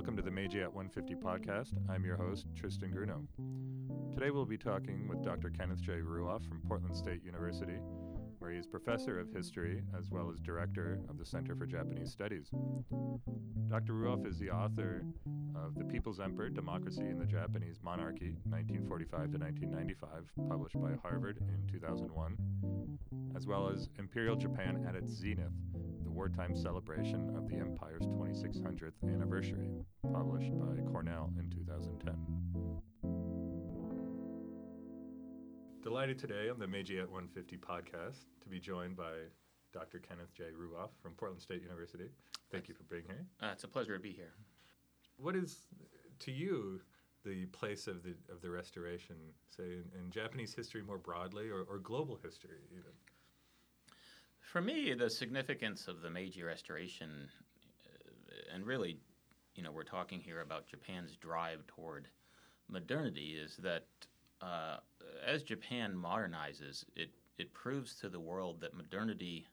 welcome to the Meiji at 150 podcast. I'm your host, Tristan Grunow. Today we'll be talking with Dr. Kenneth J. Ruoff from Portland State University, where he is professor of history as well as director of the Center for Japanese Studies. Dr. Ruoff is the author of The People's Emperor Democracy in the Japanese Monarchy, 1945 to 1995, published by Harvard in 2001, as well as Imperial Japan at its Zenith wartime celebration of the Empire's 2600th anniversary, published by Cornell in 2010. Delighted today on the Meiji at 150 podcast to be joined by Dr. Kenneth J. Ruoff from Portland State University. Thank you for being here. Uh, it's a pleasure to be here. What is, to you, the place of the of the restoration, say in, in Japanese history more broadly, or, or global history even? For me, the significance of the Meiji Restoration, uh, and really, you know, we're talking here about Japan's drive toward modernity, is that uh, as Japan modernizes, it, it proves to the world that modernity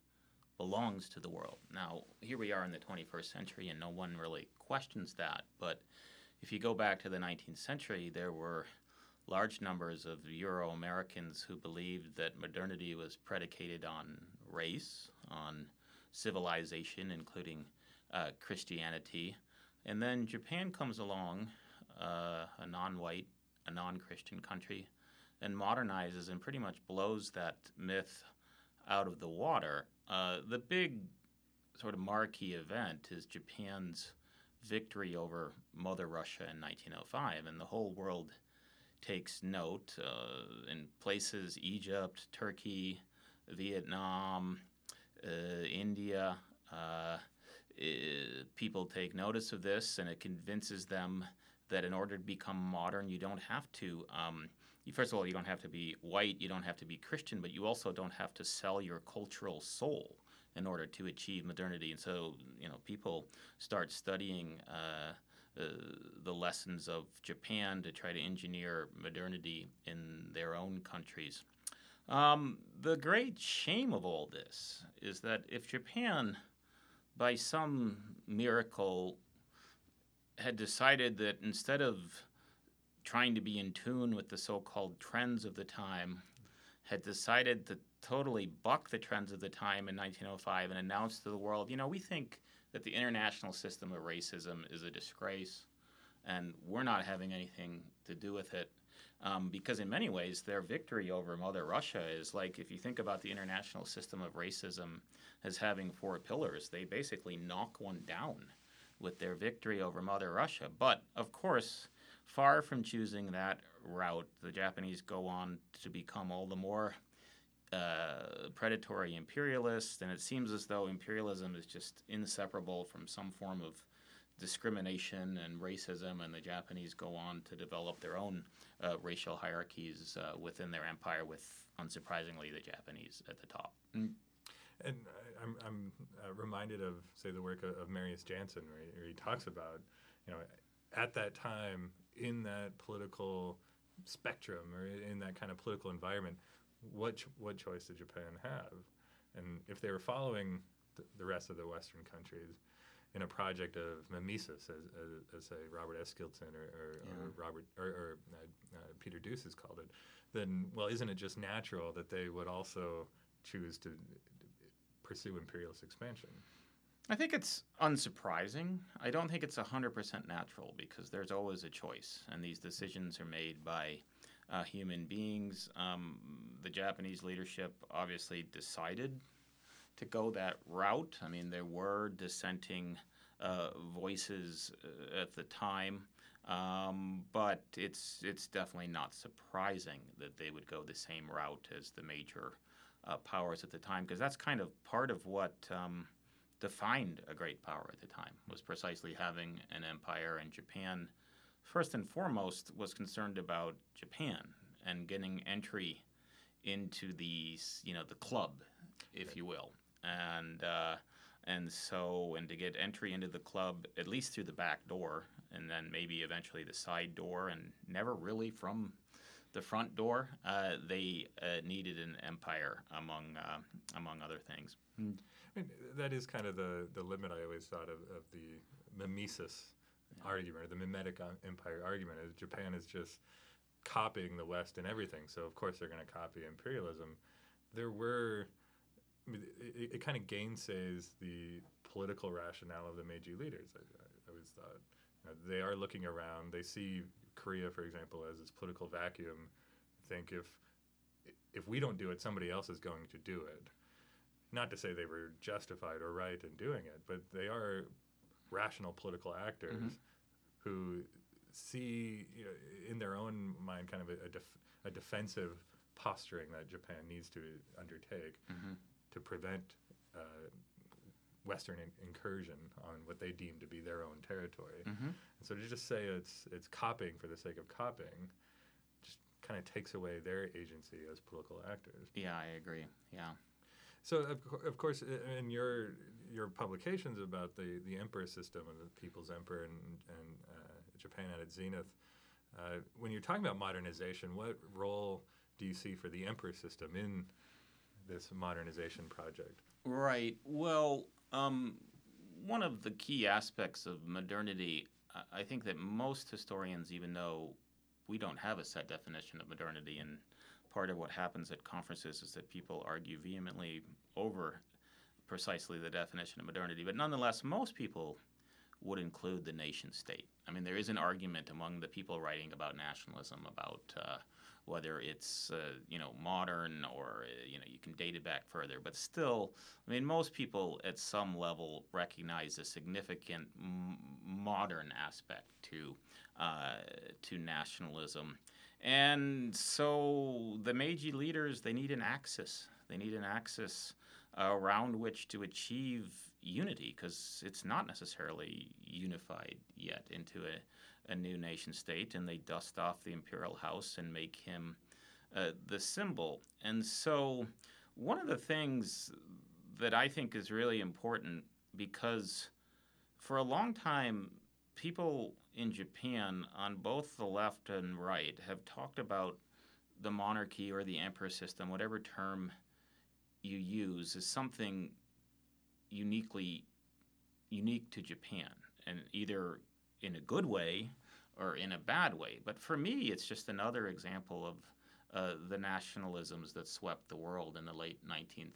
belongs to the world. Now, here we are in the 21st century, and no one really questions that. But if you go back to the 19th century, there were large numbers of Euro Americans who believed that modernity was predicated on race, on civilization, including uh, Christianity. And then Japan comes along, uh, a non white, a non Christian country, and modernizes and pretty much blows that myth out of the water. Uh, the big sort of marquee event is Japan's victory over Mother Russia in 1905, and the whole world takes note. Uh, in places, Egypt, Turkey, Vietnam, uh, India. Uh, people take notice of this, and it convinces them that in order to become modern, you don't have to. Um, you, first of all, you don't have to be white, you don't have to be Christian, but you also don't have to sell your cultural soul in order to achieve modernity. And so, you know, people start studying uh, uh, the lessons of Japan to try to engineer modernity in their own countries. Um, the great shame of all this is that if Japan, by some miracle, had decided that instead of trying to be in tune with the so called trends of the time, had decided to totally buck the trends of the time in 1905 and announced to the world, you know, we think that the international system of racism is a disgrace and we're not having anything to do with it. Um, because in many ways, their victory over Mother Russia is like if you think about the international system of racism as having four pillars, they basically knock one down with their victory over Mother Russia. But of course, far from choosing that route, the Japanese go on to become all the more uh, predatory imperialists, and it seems as though imperialism is just inseparable from some form of discrimination and racism, and the Japanese go on to develop their own uh, racial hierarchies uh, within their empire, with unsurprisingly the Japanese at the top. Mm. And I'm, I'm uh, reminded of, say, the work of, of Marius Jansen, where he, where he talks about, you know, at that time in that political spectrum or in that kind of political environment, what ch- what choice did Japan have? And if they were following th- the rest of the Western countries, in a project of mimesis, as, as, as say Robert Eskildsen or, or, yeah. or Robert or, or uh, uh, Peter Duus has called it, then well, isn't it just natural that they would also choose to pursue imperialist expansion? I think it's unsurprising. I don't think it's 100% natural because there's always a choice, and these decisions are made by uh, human beings. Um, the Japanese leadership obviously decided to go that route. I mean, there were dissenting uh, voices uh, at the time, um, but it's it's definitely not surprising that they would go the same route as the major uh, powers at the time, because that's kind of part of what um, defined a great power at the time was precisely having an empire, and Japan, first and foremost, was concerned about Japan and getting entry into the you know the club, if you will and uh, and so and to get entry into the club at least through the back door and then maybe eventually the side door and never really from the front door uh, they uh, needed an empire among uh, among other things I mean, that is kind of the, the limit I always thought of, of the mimesis argument, or the mimetic empire argument, is Japan is just copying the West in everything. So of course they're going to copy imperialism. There were, I mean, it, it kind of gainsays the political rationale of the Meiji leaders. I, I always thought you know, they are looking around. They see Korea, for example, as this political vacuum. Think if if we don't do it, somebody else is going to do it. Not to say they were justified or right in doing it, but they are rational political actors mm-hmm. who see you know, in their own mind kind of a, a, def- a, defensive posturing that Japan needs to undertake mm-hmm. To prevent uh, Western in- incursion on what they deem to be their own territory. Mm-hmm. And so to just say it's it's copying for the sake of copying just kind of takes away their agency as political actors. Yeah, I agree. Yeah. So of, of course, in your your publications about the, the emperor system and the people's emperor and, and uh, Japan at its zenith, uh, when you're talking about modernization, what role do you see for the emperor system in this modernization project? Right. Well, um, one of the key aspects of modernity, I think that most historians, even though we don't have a set definition of modernity, and part of what happens at conferences is that people argue vehemently over precisely the definition of modernity. But nonetheless, most people would include the nation state. I mean, there is an argument among the people writing about nationalism about uh, whether it's uh, you know modern or uh, you know you can date it back further. But still, I mean, most people at some level recognize a significant m- modern aspect to uh, to nationalism. And so the Meiji leaders, they need an axis. They need an axis around which to achieve unity because it's not necessarily unified yet into a, a new nation state, and they dust off the imperial house and make him uh, the symbol. And so, one of the things that I think is really important because for a long time, people in Japan on both the left and right have talked about the monarchy or the emperor system, whatever term you use, is something uniquely unique to Japan, and either in a good way or in a bad way. But for me, it's just another example of uh, the nationalisms that swept the world in the late 19th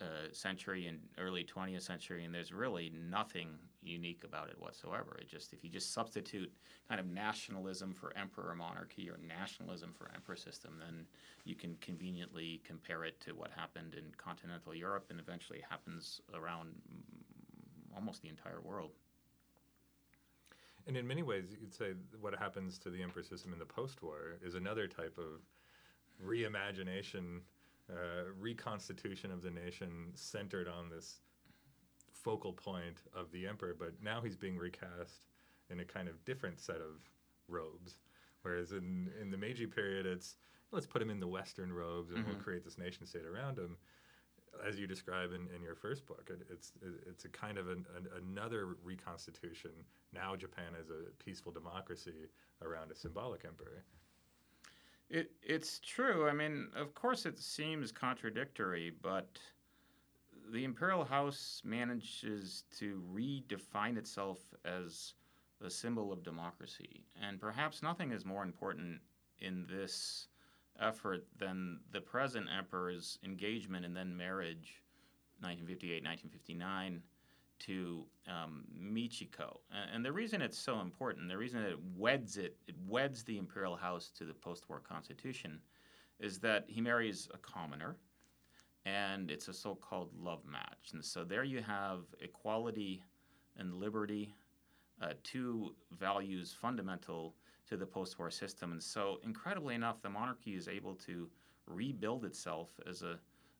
uh, century and early 20th century, and there's really nothing unique about it whatsoever. It just if you just substitute kind of nationalism for emperor monarchy or nationalism for emperor system, then you can conveniently compare it to what happened in continental Europe and eventually happens around almost the entire world. And in many ways, you could say what happens to the emperor system in the post-war is another type of reimagination uh, reconstitution of the nation centered on this focal point of the emperor, but now he's being recast in a kind of different set of robes. Whereas in, in the Meiji period, it's let's put him in the Western robes and mm-hmm. we'll create this nation state around him. As you describe in, in your first book, it, it's it's a kind of an, an, another reconstitution. Now Japan is a peaceful democracy around a symbolic emperor. It, it's true. I mean, of course, it seems contradictory, but the imperial house manages to redefine itself as the symbol of democracy. And perhaps nothing is more important in this effort than the present emperor's engagement and then marriage, 1958 1959, to um, Michiko. And the reason it's so important, the reason it weds it, it weds the imperial house to the post-war constitution, is that he marries a commoner, and it's a so-called love match. And so there you have equality and liberty, uh, two values fundamental to the post-war system. And so, incredibly enough, the monarchy is able to rebuild itself as a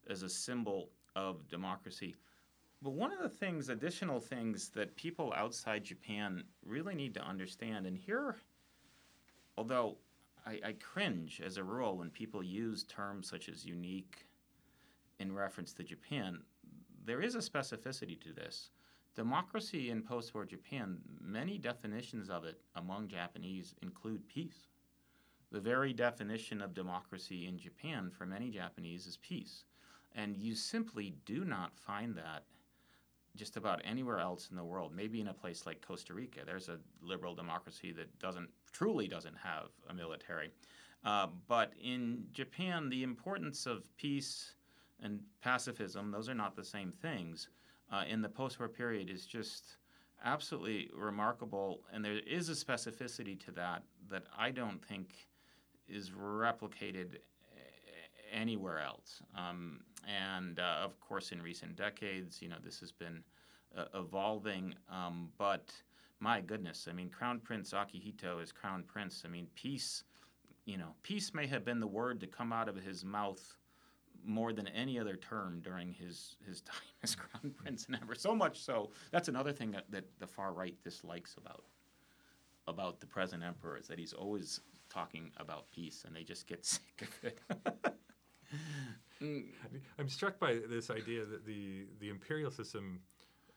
as a symbol of democracy but one of the things, additional things that people outside Japan really need to understand, and here, although I, I cringe as a rule when people use terms such as unique in reference to Japan, there is a specificity to this. Democracy in post war Japan, many definitions of it among Japanese include peace. The very definition of democracy in Japan for many Japanese is peace. And you simply do not find that just about anywhere else in the world. Maybe in a place like Costa Rica, there's a liberal democracy that doesn't truly doesn't have a military. Uh, but in Japan, the importance of peace and pacifism, those are not the same things. Uh, in the post war period is just absolutely remarkable. And there is a specificity to that that I don't think is replicated anywhere else. Um, and uh, of course, in recent decades, you know, this has been uh, evolving. Um, but my goodness, I mean, Crown Prince Akihito is Crown Prince. I mean, peace, you know, peace may have been the word to come out of his mouth more than any other term during his, his time as Crown Prince and ever. So much so, that's another thing that, that the far right dislikes about about the present emperor is that he's always talking about peace and they just get sick of it. Mm. I'm struck by this idea that the the imperial system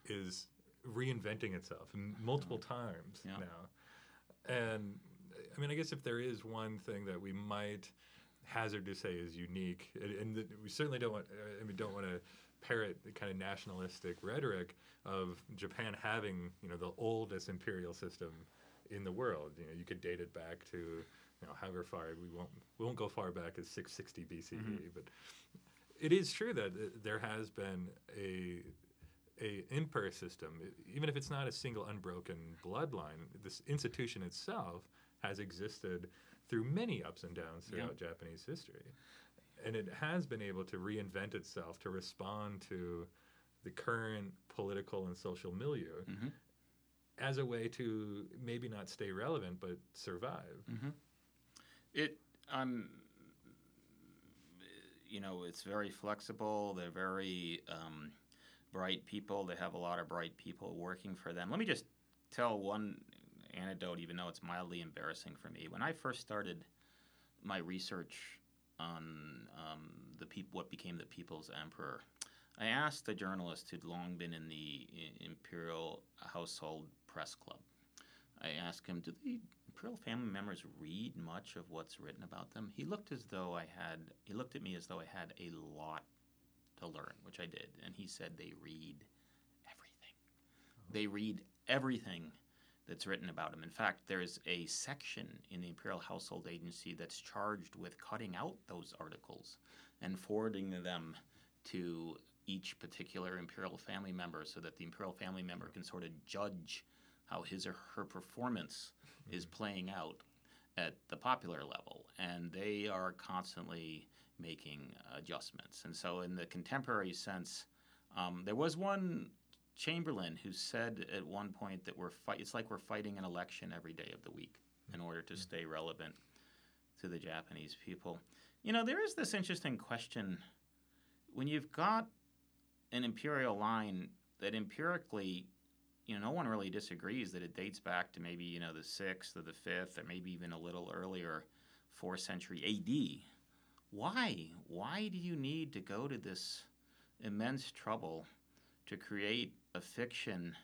is reinventing itself multiple times yeah. now, and I mean, I guess if there is one thing that we might hazard to say is unique, and, and we certainly don't want, I mean, don't want to parrot the kind of nationalistic rhetoric of Japan having, you know, the oldest imperial system in the world. You know, you could date it back to, you know, however far we won't we won't go far back as 660 BCE, mm-hmm. but it is true that there has been a a empire system, even if it's not a single unbroken bloodline. This institution itself has existed through many ups and downs throughout yeah. Japanese history, and it has been able to reinvent itself to respond to the current political and social milieu. Mm-hmm as a way to maybe not stay relevant but survive. Mm-hmm. It um, you know, it's very flexible. They're very um, bright people. They have a lot of bright people working for them. Let me just tell one anecdote, even though it's mildly embarrassing for me. When I first started my research on um, the peop- what became the People's Emperor, I asked a journalist who'd long been in the imperial household press club. I asked him, "Do the imperial family members read much of what's written about them?" He looked as though I had. He looked at me as though I had a lot to learn, which I did, and he said they read everything. They read everything that's written about him. In fact, there's a section in the Imperial Household Agency that's charged with cutting out those articles and forwarding them to each particular imperial family member so that the imperial family member can sort of judge how his or her performance mm-hmm. is playing out at the popular level. And they are constantly making adjustments. And so, in the contemporary sense, um, there was one Chamberlain who said at one point that we're fight- it's like we're fighting an election every day of the week in order to mm-hmm. stay relevant to the Japanese people. You know, there is this interesting question when you've got an imperial line that empirically, you know, no one really disagrees that it dates back to maybe, you know, the 6th or the 5th or maybe even a little earlier, 4th century AD. Why? Why do you need to go to this immense trouble to create a fiction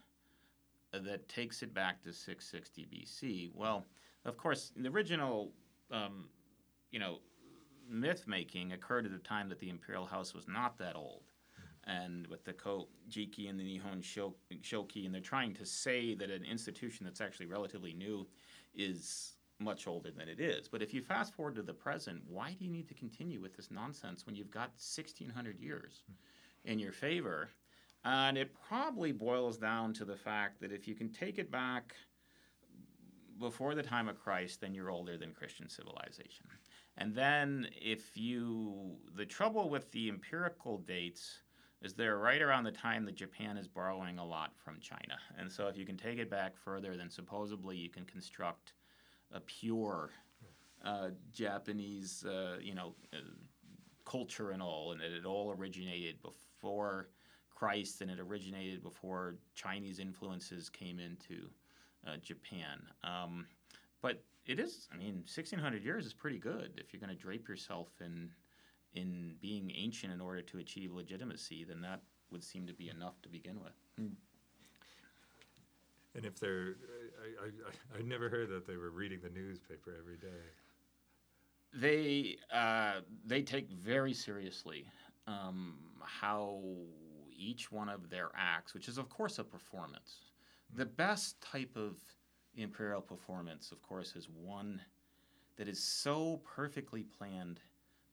that takes it back to 660 BC? Well, of course, the original, um, you know, myth making occurred at a time that the imperial house was not that old and with the Kojiki and the Nihon Shoki, and they're trying to say that an institution that's actually relatively new is much older than it is. But if you fast forward to the present, why do you need to continue with this nonsense when you've got 1,600 years in your favor? And it probably boils down to the fact that if you can take it back before the time of Christ, then you're older than Christian civilization. And then if you, the trouble with the empirical dates is they're right around the time that Japan is borrowing a lot from China. And so if you can take it back further, then supposedly you can construct a pure uh, Japanese, uh, you know, uh, culture and all, and that it all originated before Christ and it originated before Chinese influences came into uh, Japan. Um, but it is, I mean, 1600 years is pretty good if you're going to drape yourself in in being ancient in order to achieve legitimacy, then that would seem to be enough to begin with. Hmm. And if they're, I, I, I never heard that they were reading the newspaper every day. They uh, they take very seriously um, how each one of their acts, which is, of course, a performance. The best type of imperial performance, of course, is one that is so perfectly planned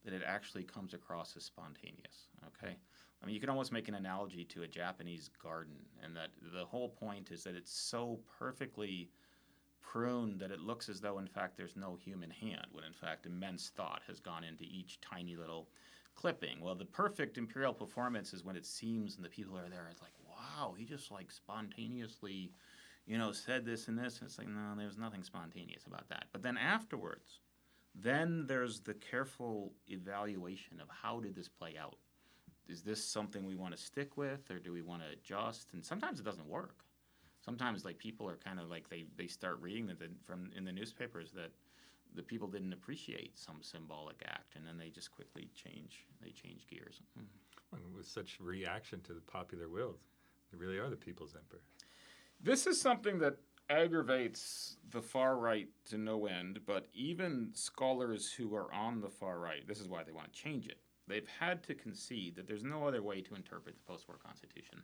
that it actually comes across as spontaneous. Okay? I mean, you can almost make an analogy to a Japanese garden, and that the whole point is that it's so perfectly pruned that it looks as though, in fact, there's no human hand, when in fact, immense thought has gone into each tiny little clipping. Well, the perfect imperial performance is when it seems and the people are there, it's like, wow, he just like spontaneously, you know, said this and this. And it's like, no, there's nothing spontaneous about that. But then afterwards, then there's the careful evaluation of how did this play out? Is this something we want to stick with or do we want to adjust? And sometimes it doesn't work. Sometimes like people are kind of like they, they start reading that from in the newspapers that the people didn't appreciate some symbolic act and then they just quickly change they change gears. And with such reaction to the popular will, they really are the people's emperor. This is something that aggravates the far right to no end, but even scholars who are on the far right, this is why they want to change it. They've had to concede that there's no other way to interpret the post war Constitution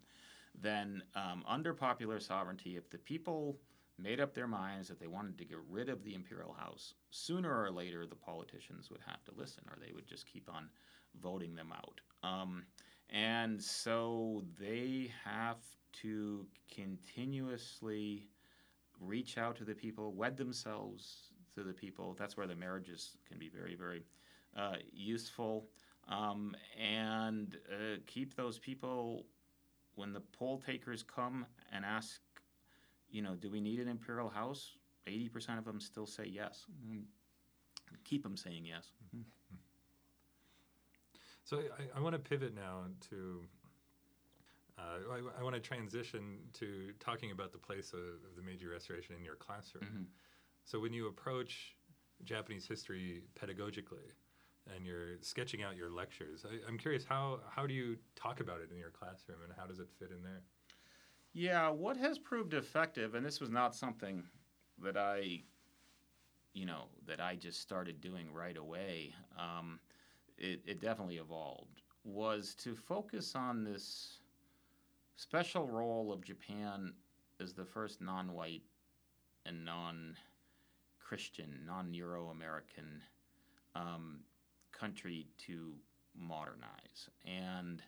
than um, under popular sovereignty, if the people made up their minds that they wanted to get rid of the imperial house, sooner or later the politicians would have to listen, or they would just keep on voting them out. Um, and so they have to continuously reach out to the people, wed themselves to the people. That's where the marriages can be very, very uh, useful. Um, and uh, keep those people when the poll takers come and ask, you know, do we need an imperial house? 80% of them still say yes. Mm-hmm. Keep them saying yes. Mm-hmm. So I, I want to pivot now to. Uh, I, I want to transition to talking about the place of, of, the Meiji Restoration in your classroom. Mm-hmm. So when you approach Japanese history pedagogically, and you're sketching out your lectures, I, I'm curious how how do you talk about it in your classroom, and how does it fit in there? Yeah, what has proved effective, and this was not something that I, you know, that I just started doing right away. Um, it, it definitely evolved, was to focus on this special role of Japan as the first non white and non Christian, non Euro American um, country to modernize. And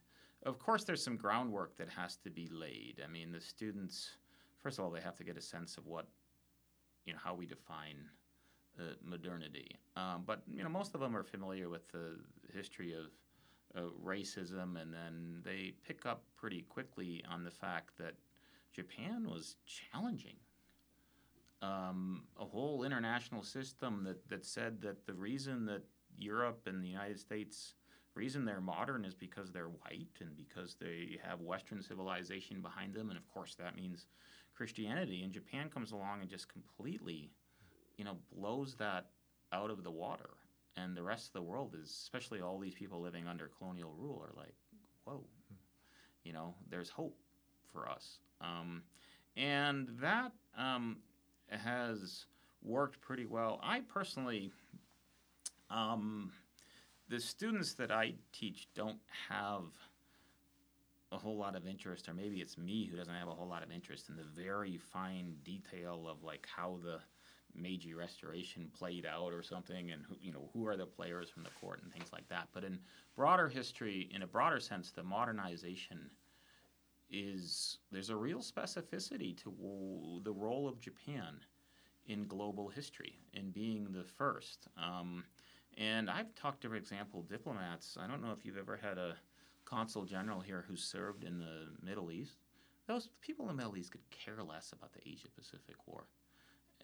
of course, there's some groundwork that has to be laid. I mean, the students, first of all, they have to get a sense of what, you know, how we define uh, modernity. Um, but you know, most of them are familiar with the history of uh, racism, and then they pick up pretty quickly on the fact that Japan was challenging um, a whole international system that, that said that the reason that Europe and the United States reason they're modern is because they're white and because they have Western civilization behind them, and of course that means Christianity. And Japan comes along and just completely you know, blows that out of the water. And the rest of the world is, especially all these people living under colonial rule, are like, whoa, you know, there's hope for us. Um, and that um, has worked pretty well. I personally, um, the students that I teach don't have a whole lot of interest, or maybe it's me who doesn't have a whole lot of interest in the very fine detail of like how the Meiji Restoration played out or something, and who, you know who are the players from the court and things like that. But in broader history, in a broader sense, the modernization is there's a real specificity to the role of Japan in global history in being the first. Um, and I've talked to, for example, diplomats. I don't know if you've ever had a consul general here who served in the Middle East. Those people in the Middle East could care less about the Asia Pacific War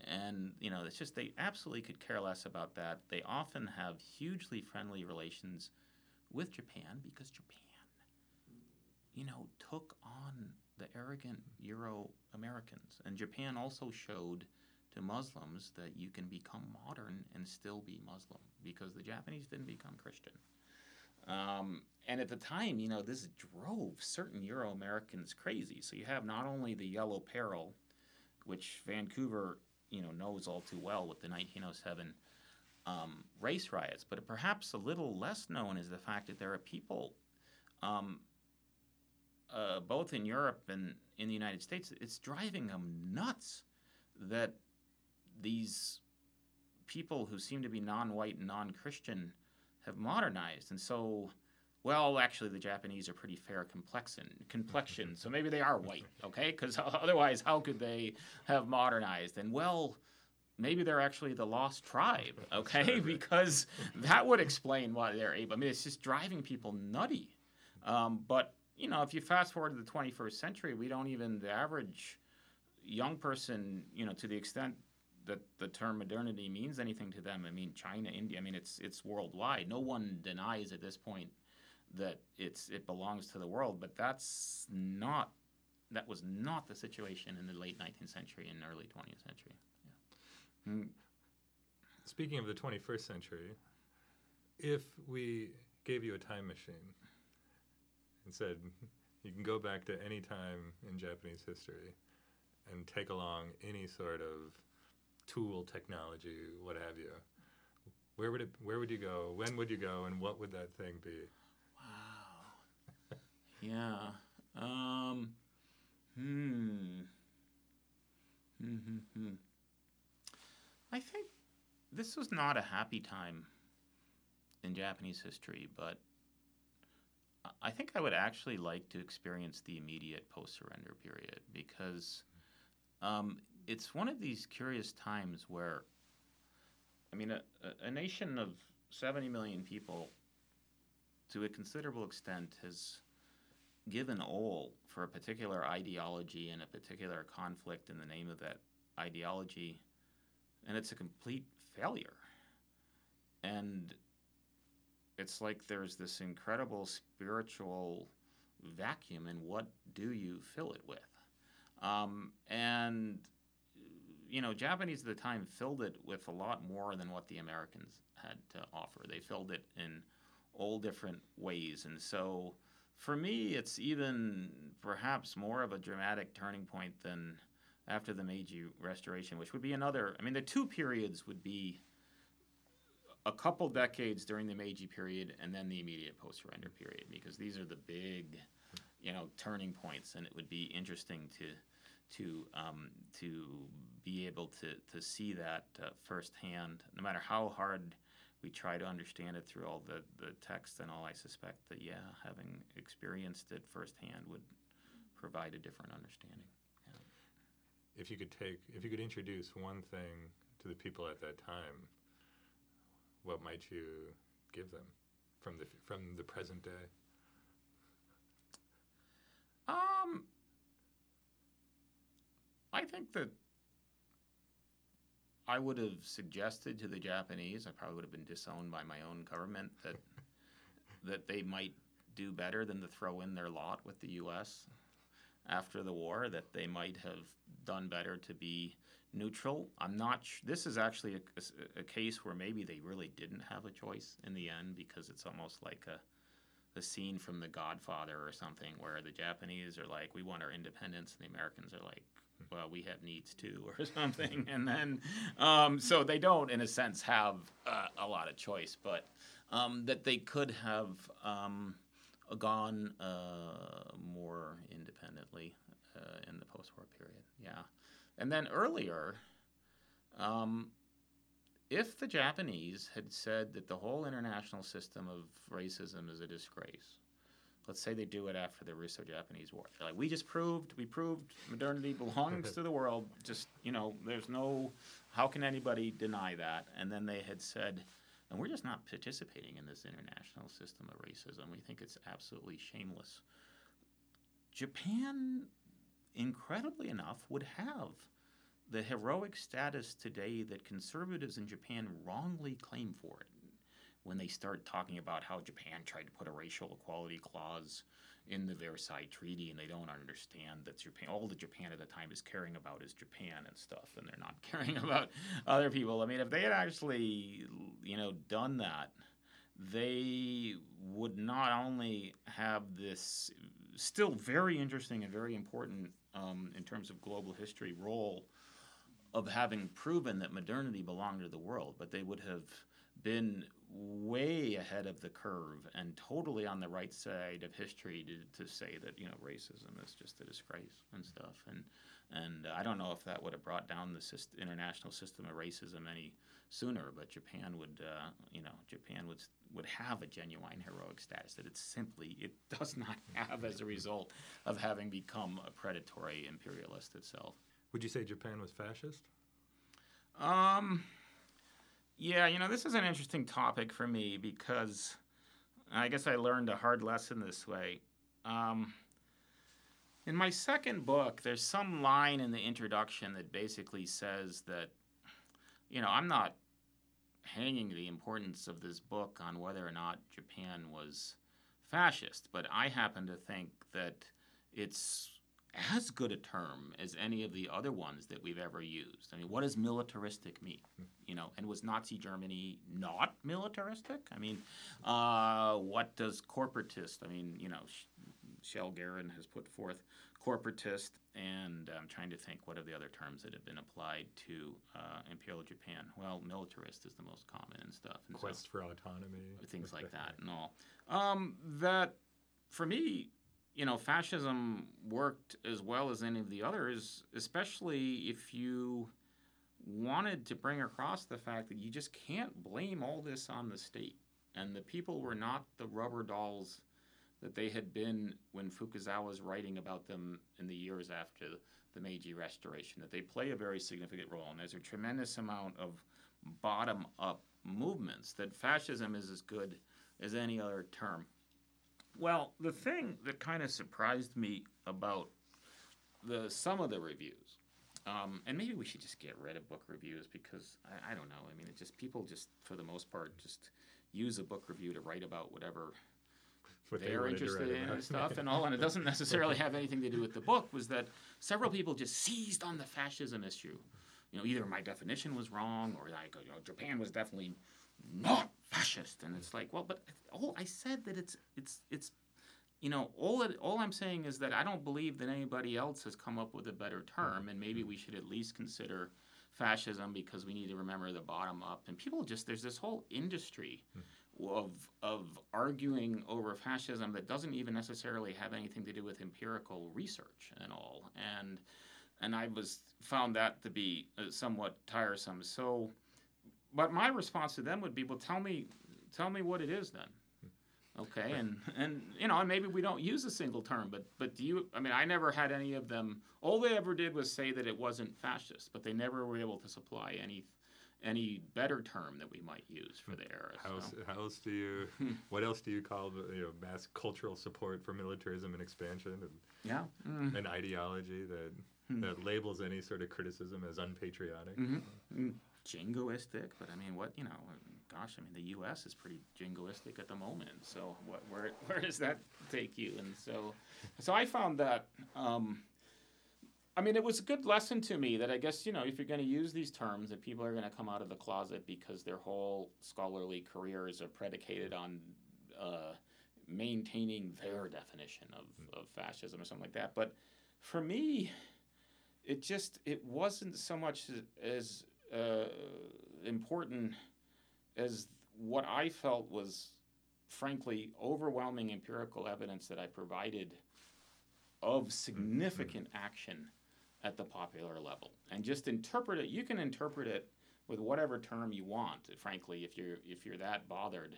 and you know it's just they absolutely could care less about that they often have hugely friendly relations with japan because japan you know took on the arrogant euro americans and japan also showed to muslims that you can become modern and still be muslim because the japanese didn't become christian um, and at the time you know this drove certain euro americans crazy so you have not only the yellow peril which vancouver you know knows all too well with the 1907 um, race riots. But perhaps a little less known is the fact that there are people um, uh, both in Europe and in the United States, it's driving them nuts that these people who seem to be non-white and non-Christian have modernized, and so. Well, actually, the Japanese are pretty fair complexion, complexion, so maybe they are white, okay? Because otherwise, how could they have modernized? And well, maybe they're actually the lost tribe, okay? because that would explain why they're able. I mean, it's just driving people nutty. Um, but you know, if you fast forward to the 21st century, we don't even the average young person, you know, to the extent that the term modernity means anything to them. I mean, China, India. I mean, it's it's worldwide. No one denies at this point that it's it belongs to the world, but that's not that was not the situation in the late 19th century and early 20th century. Yeah. Mm. Speaking of the 21st century, if we gave you a time machine and said you can go back to any time in Japanese history and take along any sort of tool, technology, what have you. Where would it? Where would you go? When would you go? And what would that thing be? Wow. yeah. Um. Hmm. Hmm. Hmm. I think this was not a happy time in Japanese history, but I think I would actually like to experience the immediate post surrender period because um, it's one of these curious times where, I mean, a, a nation of 70 million people, to a considerable extent, has given all for a particular ideology and a particular conflict in the name of that ideology, and it's a complete failure. And it's like there's this incredible spiritual vacuum, and what do you fill it with? Um, and you know, Japanese at the time filled it with a lot more than what the Americans had to offer. They filled it in all different ways, and so for me, it's even perhaps more of a dramatic turning point than after the Meiji Restoration, which would be another. I mean, the two periods would be a couple decades during the Meiji period and then the immediate post-surrender period because these are the big, you know, turning points, and it would be interesting to to um, to be able to to see that uh, firsthand. No matter how hard we try to understand it through all the the text and all, I suspect that yeah, having experienced it firsthand would provide a different understanding. Yeah. If you could take, if you could introduce one thing to the people at that time what might you give them from the from the present day? Um, I think that I would have suggested to the Japanese. I probably would have been disowned by my own government that that they might do better than to throw in their lot with the U.S. after the war. That they might have done better to be neutral. I'm not. Sh- this is actually a, a, a, case where maybe they really didn't have a choice in the end because it's almost like a a scene from The Godfather or something where the Japanese are like, "We want our independence," and the Americans are like, "Well, we have needs too," or something. and then, um, so they don't, in a sense, have uh, a lot of choice, but um, that they could have um, gone uh, more independently uh, in the post-war period. Yeah. And then earlier, um, if the Japanese had said that the whole international system of racism is a disgrace, let's say they do it after the Russo-Japanese War, They're like we just proved, we proved modernity belongs to the world. Just you know, there's no, how can anybody deny that? And then they had said, and we're just not participating in this international system of racism. We think it's absolutely shameless. Japan, incredibly enough, would have the heroic status today that conservatives in Japan wrongly claim for it when they start talking about how Japan tried to put a racial equality clause in the Versailles Treaty, and they don't understand that Japan, all the Japan at the time is caring about is Japan and stuff, and they're not caring about other people. I mean, if they had actually, you know, done that, they would not only have this still very interesting and very important um, in terms of global history role of having proven that modernity belonged to the world, but they would have been way ahead of the curve and totally on the right side of history to, to say that you know racism is just a disgrace and stuff. And and I don't know if that would have brought down the international system of racism any sooner but Japan would uh, you know Japan would would have a genuine heroic status that it simply it does not have as a result of having become a predatory imperialist itself. Would you say Japan was fascist? Um yeah, you know, this is an interesting topic for me because I guess I learned a hard lesson this way. Um, in my second book, there's some line in the introduction that basically says that, you know, I'm not hanging the importance of this book on whether or not Japan was fascist, but I happen to think that it's as good a term as any of the other ones that we've ever used. I mean, what does militaristic mean? You know, and was Nazi Germany not militaristic? I mean, uh, what does corporatist? I mean, you know, Sheldon Garon has put forth corporatist, and I'm trying to think what are the other terms that have been applied to uh, Imperial Japan. Well, militarist is the most common and stuff. And Quest so, for autonomy. Things like that and all. Um, that, for me, you know, fascism worked as well as any of the others, especially if you wanted to bring across the fact that you just can't blame all this on the state. And the people were not the rubber dolls that they had been when Fukuzawa was writing about them in the years after the Meiji Restoration, that they play a very significant role. And there's a tremendous amount of bottom up movements, that fascism is as good as any other term. Well, the thing that kind of surprised me about the some of the reviews, um, and maybe we should just get rid of book reviews because I, I don't know. I mean, it just people just for the most part just use a book review to write about whatever what they're they interested in and stuff and all, and it doesn't necessarily have anything to do with the book. Was that several people just seized on the fascism issue? You know, either my definition was wrong, or like you know, Japan was definitely not fascist, and it's like, well, but oh, I said that it's it's it's you know, all it, all I'm saying is that I don't believe that anybody else has come up with a better term, and maybe we should at least consider fascism because we need to remember the bottom up. And people just there's this whole industry of of arguing over fascism that doesn't even necessarily have anything to do with empirical research and all. And and I was found that to be uh, somewhat tiresome. So, but my response to them would be, well, tell me tell me what it is then Okay, and and you know, and maybe we don't use a single term, but but do you? I mean, I never had any of them. All they ever did was say that it wasn't fascist, but they never were able to supply any any better term that we might use for the era. How, so. else, how else do you? what else do you call the you know mass cultural support for militarism and expansion and yeah, mm. an ideology that mm. that labels any sort of criticism as unpatriotic? Mm-hmm. Mm. Jingoistic, but I mean, what you know, gosh, I mean, the U.S. is pretty jingoistic at the moment. So what, where where does that take you? And so, so I found that. Um, I mean, it was a good lesson to me that I guess you know if you're going to use these terms, that people are going to come out of the closet because their whole scholarly careers are predicated on uh, maintaining their definition of, of fascism or something like that. But for me, it just it wasn't so much as, as uh, important as what I felt was, frankly, overwhelming empirical evidence that I provided of significant action at the popular level. And just interpret it, you can interpret it with whatever term you want, frankly, if you're, if you're that bothered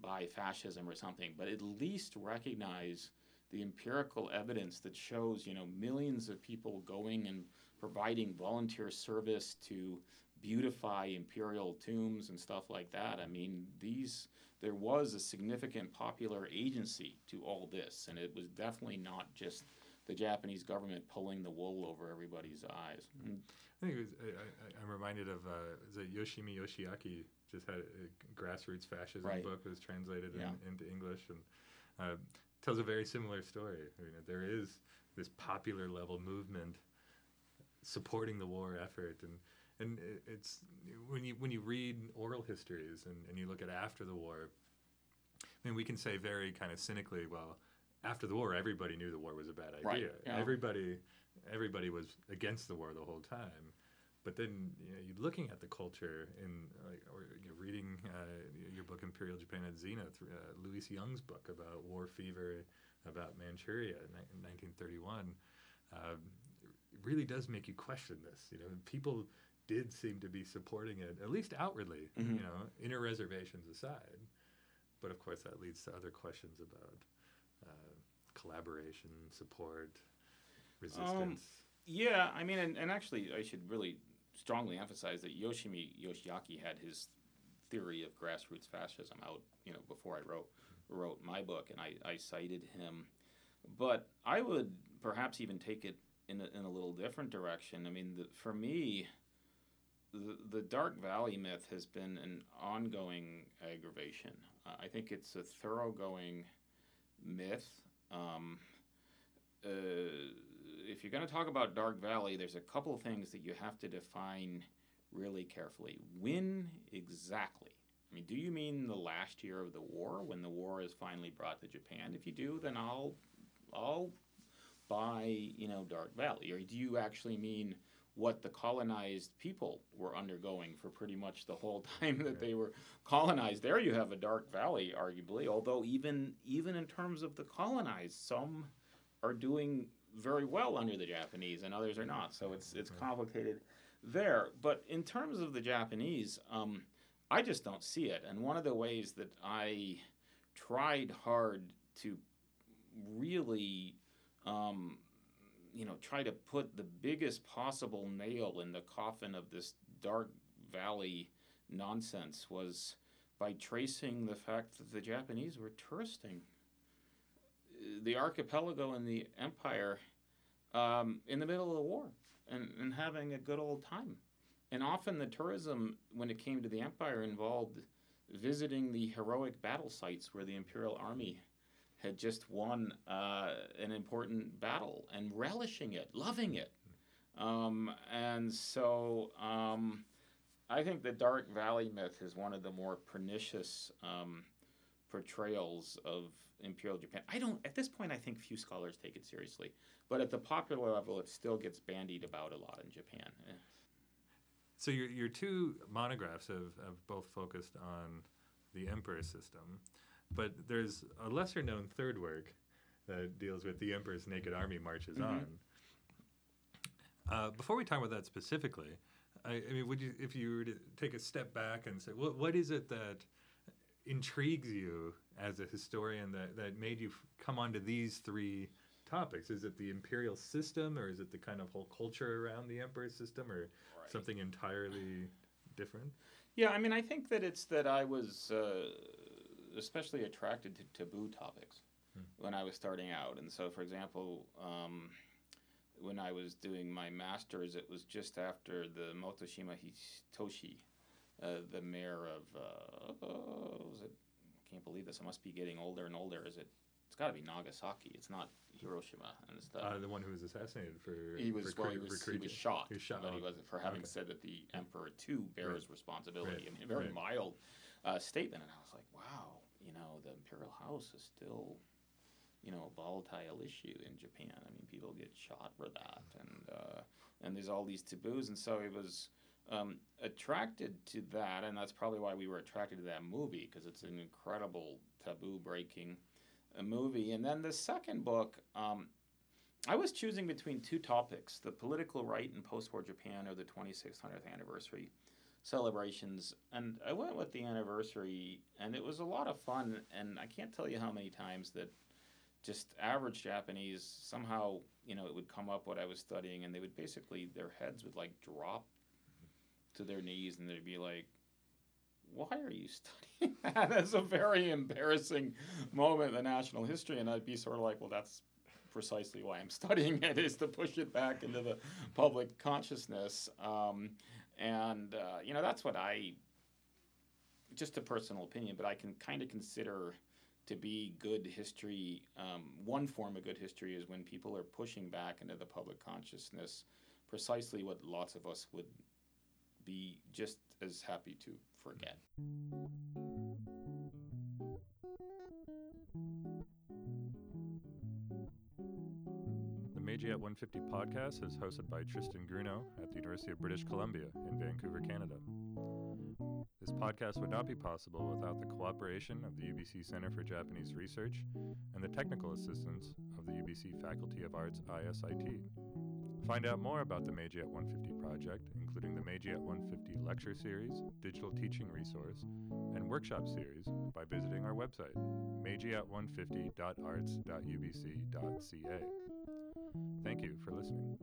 by fascism or something, but at least recognize the empirical evidence that shows, you know, millions of people going and providing volunteer service to beautify imperial tombs and stuff like that. I mean, these there was a significant popular agency to all this, and it was definitely not just the Japanese government pulling the wool over everybody's eyes. Mm-hmm. I think it was, I, am reminded of uh, the Yoshimi Yoshiaki just had a grassroots fascism right. book that was translated yeah. in, into English and uh, tells a very similar story. I mean, there is this popular level movement supporting the war effort and and it's when you when you read oral histories and, and you look at after the war I mean we can say very kind of cynically well after the war everybody knew the war was a bad idea right, yeah. everybody everybody was against the war the whole time but then you know, you're looking at the culture in like, or you're reading uh, your book Imperial Japan at Zenith, uh, Louise Young's book about war fever, about Manchuria in 1931. Um, it really does make you question this. You know, people did seem to be supporting it, at least outwardly. Mhm. You know, inner reservations aside. But of course, that leads to other questions about uh, collaboration, support, resistance. Yeah, I mean, and, and actually, I should really strongly emphasize that Yoshimi Yoshiaki had his theory of grassroots fascism out, you know, before I wrote wrote my book, and I, I cited him. But I would perhaps even take it in a, in a little different direction. I mean, the, for me, the, the Dark Valley myth has been an ongoing aggravation. Uh, I think it's a thoroughgoing myth. Um, uh, if you're going to talk about Dark Valley, there's a couple of things that you have to define really carefully. When exactly? I mean, do you mean the last year of the war when the war is finally brought to Japan? If you do, then I'll I'll buy, you know, Dark Valley. Or do you actually mean what the colonized people were undergoing for pretty much the whole time that they were colonized? There you have a Dark Valley arguably, although even even in terms of the colonized, some are doing very well under the Japanese and others are not. So it's it's complicated there. But in terms of the Japanese, um, I just don't see it. And one of the ways that I tried hard to really, um, you know, try to put the biggest possible nail in the coffin of this dark valley nonsense was by tracing the fact that the Japanese were touristing the archipelago and the empire um, in the middle of the war and, and having a good old time. And often the tourism, when it came to the empire, involved visiting the heroic battle sites where the imperial army had just won uh, an important battle and relishing it, loving it. Um, and so um, I think the Dark Valley myth is one of the more pernicious um, portrayals of imperial Japan. I don't, at this point, I think few scholars take it seriously. But at the popular level, it still gets bandied about a lot in Japan. So your your two monographs have, have both focused on the emperor system, but there's a lesser known third work that deals with the emperor's naked army marches Mhm. on. Uh, before we talk about that specifically, I, I mean, would you, if you were to take a step back and say, what what is it that intrigues you as a historian that, that made you f- come onto these three topics? Is it the imperial system, or is it the kind of whole culture around the emperor system, or something entirely different? Yeah, I mean, I think that it's that I was uh, especially attracted to taboo topics Hmm. when I was starting out. And so, for example, um, when I was doing my master's, it was just after the Motoshima Hitoshi, uh, the mayor of, uh, oh, was it? I can't believe this. I must be getting older and older. Is it? It's got to be Nagasaki. It's not Hiroshima and stuff. Uh, the one who was assassinated for He was for well. He was, he was shot, He was shot, but he oh, wasn't for having okay. said that the emperor too bears responsibility. Right, a very right. mild uh, statement, and I was like, wow, you know, the imperial house is still, you know, a volatile issue in Japan. I mean, people get shot for that, and uh, and there's all these taboos, and so it was. Um, attracted to that, and that's probably why we were attracted to that movie because it's an incredible taboo breaking uh, movie. And then the second book, um, I was choosing between two topics the political right in post war Japan or the 2600th anniversary celebrations. And I went with the anniversary, and it was a lot of fun. And I can't tell you how many times that just average Japanese somehow, you know, it would come up what I was studying, and they would basically, their heads would like drop to their knees, and they'd be like, why are you studying that? That's a very embarrassing moment in the national history. And I'd be sort of like, well, that's precisely why I'm studying it, is to push it back into the public consciousness. Um, and, uh, you know, that's what I, just a personal opinion, but I can kind of consider to be good history. Um, one form of good history is when people are pushing back into the public consciousness precisely what lots of us would be just as happy to forget. The Meiji at 150 podcast is hosted by Tristan Grunow at the University of British Columbia in Vancouver, Canada. This podcast would not be possible without the cooperation of the UBC Center for Japanese Research and the technical assistance of the UBC Faculty of Arts ISIT. Find out more about the Meiji at 150 project, the Meiji at 150 lecture series, digital teaching resource, and workshop series by visiting our website, meijiat150.arts.ubc.ca. Thank you for listening.